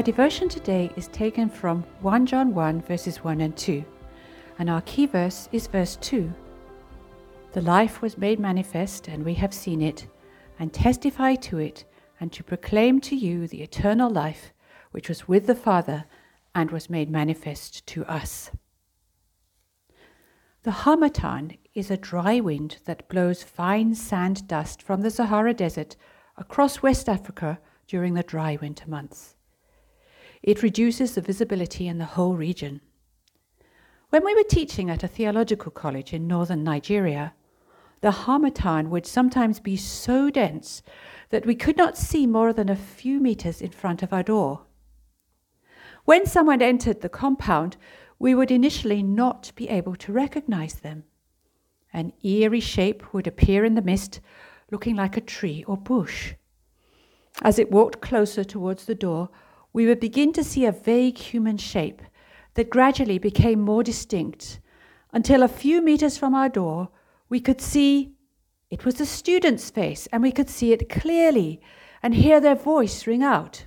Our devotion today is taken from 1 John 1, verses 1 and 2, and our key verse is verse 2. The life was made manifest, and we have seen it, and testify to it, and to proclaim to you the eternal life which was with the Father and was made manifest to us. The harmattan is a dry wind that blows fine sand dust from the Sahara Desert across West Africa during the dry winter months. It reduces the visibility in the whole region. When we were teaching at a theological college in northern Nigeria, the harmattan would sometimes be so dense that we could not see more than a few meters in front of our door. When someone entered the compound, we would initially not be able to recognize them. An eerie shape would appear in the mist, looking like a tree or bush. As it walked closer towards the door, we would begin to see a vague human shape that gradually became more distinct until a few meters from our door we could see it was the student's face and we could see it clearly and hear their voice ring out.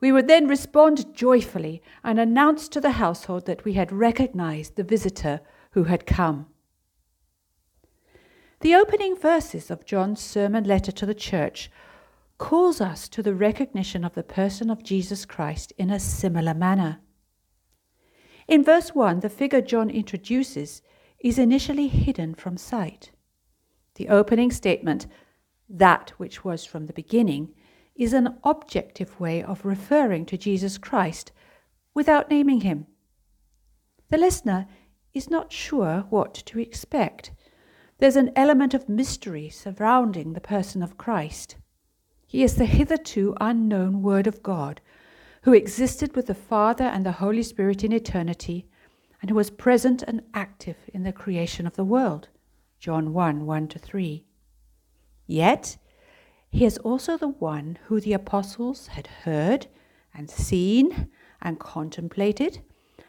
We would then respond joyfully and announce to the household that we had recognized the visitor who had come. The opening verses of John's sermon letter to the church calls us to the recognition of the person of Jesus Christ in a similar manner. In verse 1, the figure John introduces is initially hidden from sight. The opening statement, that which was from the beginning, is an objective way of referring to Jesus Christ without naming him. The listener is not sure what to expect. There's an element of mystery surrounding the person of Christ. He is the hitherto unknown Word of God, who existed with the Father and the Holy Spirit in eternity, and who was present and active in the creation of the world. John 1 1 to 3. Yet, he is also the one who the apostles had heard and seen and contemplated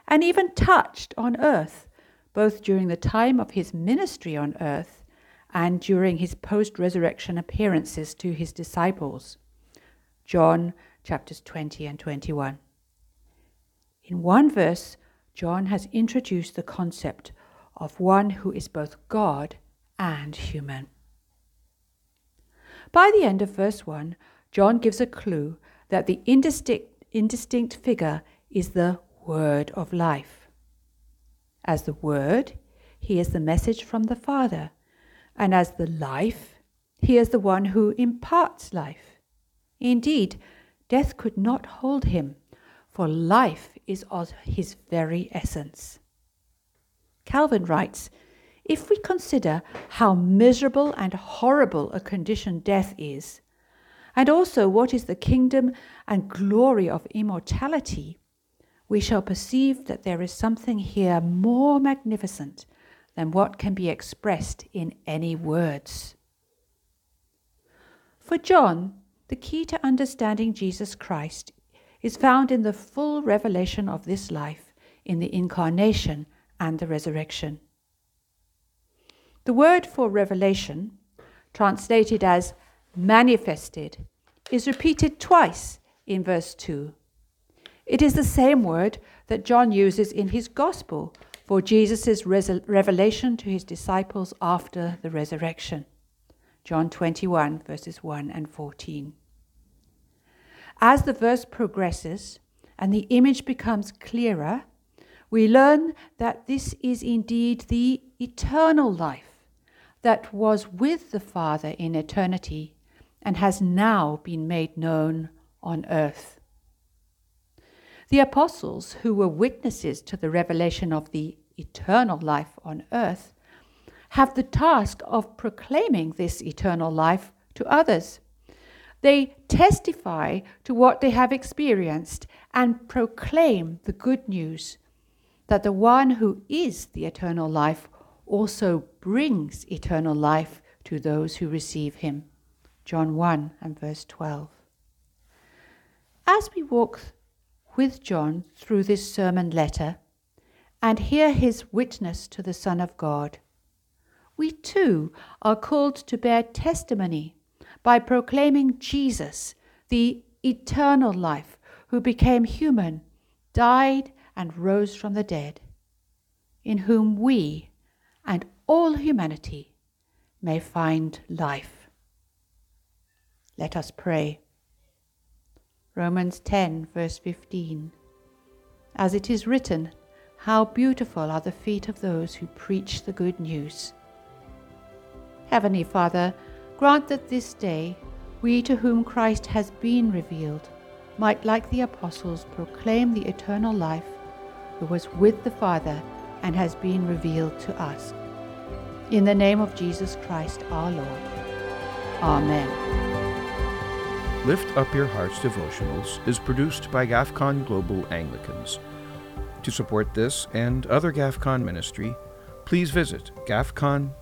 and even touched on earth, both during the time of his ministry on earth and during his post resurrection appearances to his disciples. John chapters 20 and 21. In one verse, John has introduced the concept of one who is both God and human. By the end of verse 1, John gives a clue that the indistinct, indistinct figure is the Word of life. As the Word, he is the message from the Father and as the life, he is the one who imparts life. Indeed, death could not hold him, for life is of his very essence. Calvin writes If we consider how miserable and horrible a condition death is, and also what is the kingdom and glory of immortality, we shall perceive that there is something here more magnificent than what can be expressed in any words. For John, the key to understanding Jesus Christ is found in the full revelation of this life in the incarnation and the resurrection. The word for revelation, translated as manifested, is repeated twice in verse 2. It is the same word that John uses in his Gospel for Jesus' res- revelation to his disciples after the resurrection. John 21, verses 1 and 14. As the verse progresses and the image becomes clearer, we learn that this is indeed the eternal life that was with the Father in eternity and has now been made known on earth. The apostles, who were witnesses to the revelation of the eternal life on earth, have the task of proclaiming this eternal life to others. They testify to what they have experienced and proclaim the good news that the one who is the eternal life also brings eternal life to those who receive him. John 1 and verse 12. As we walk with John through this sermon letter and hear his witness to the Son of God. We too are called to bear testimony by proclaiming Jesus, the eternal life, who became human, died, and rose from the dead, in whom we and all humanity may find life. Let us pray. Romans 10, verse 15. As it is written, How beautiful are the feet of those who preach the good news. Heavenly Father, grant that this day we to whom Christ has been revealed might, like the apostles, proclaim the eternal life who was with the Father and has been revealed to us. In the name of Jesus Christ our Lord. Amen. Lift Up Your Hearts devotionals is produced by GAFCON Global Anglicans. To support this and other GAFCON ministry, please visit gafcon.org.